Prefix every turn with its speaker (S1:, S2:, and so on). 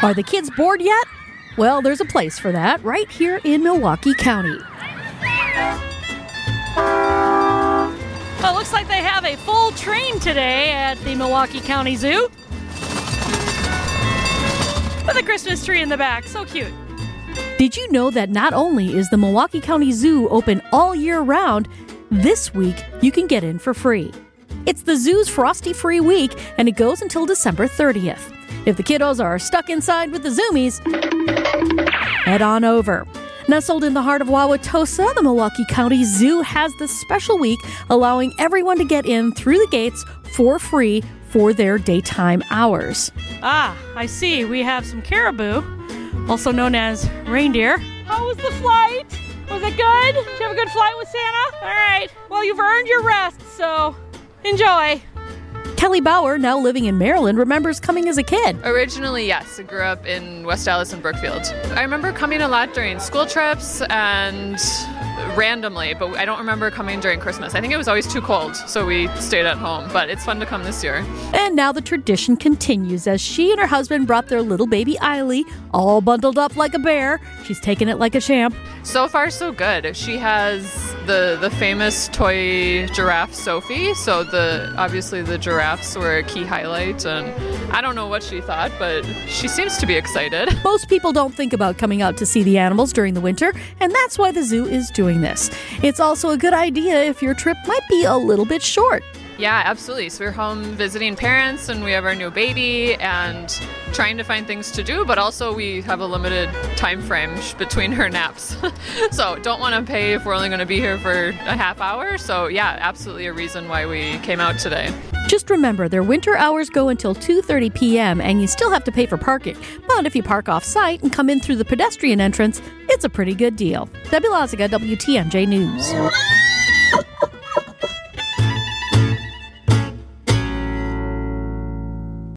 S1: Are the kids bored yet? Well, there's a place for that right here in Milwaukee County.
S2: Well, it looks like they have a full train today at the Milwaukee County Zoo. With a Christmas tree in the back. So cute.
S1: Did you know that not only is the Milwaukee County Zoo open all year round, this week you can get in for free? It's the zoo's Frosty Free Week, and it goes until December 30th. If the kiddos are stuck inside with the Zoomies, head on over. Nestled in the heart of Wauwatosa, the Milwaukee County Zoo has this special week allowing everyone to get in through the gates for free for their daytime hours.
S2: Ah, I see. We have some caribou, also known as reindeer. How was the flight? Was it good? Did you have a good flight with Santa? All right. Well, you've earned your rest, so enjoy.
S1: Kelly Bauer, now living in Maryland, remembers coming as a kid.
S3: Originally, yes. I grew up in West Allis and Brookfield. I remember coming a lot during school trips and randomly, but I don't remember coming during Christmas. I think it was always too cold, so we stayed at home. But it's fun to come this year.
S1: And now the tradition continues as she and her husband brought their little baby Eiley, all bundled up like a bear. She's taking it like a champ.
S3: So far, so good. She has the the famous toy giraffe Sophie. So the obviously the giraffes were a key highlight, and I don't know what she thought, but she seems to be excited.
S1: Most people don't think about coming out to see the animals during the winter, and that's why the zoo is doing this. It's also a good idea if your trip might be a little bit short.
S3: Yeah, absolutely. So we're home visiting parents and we have our new baby and trying to find things to do, but also we have a limited time frame between her naps. so don't want to pay if we're only going to be here for a half hour. So yeah, absolutely a reason why we came out today.
S1: Just remember, their winter hours go until 2:30 p.m. and you still have to pay for parking. But if you park off-site and come in through the pedestrian entrance, it's a pretty good deal. Debbie Loziga, WTMJ News.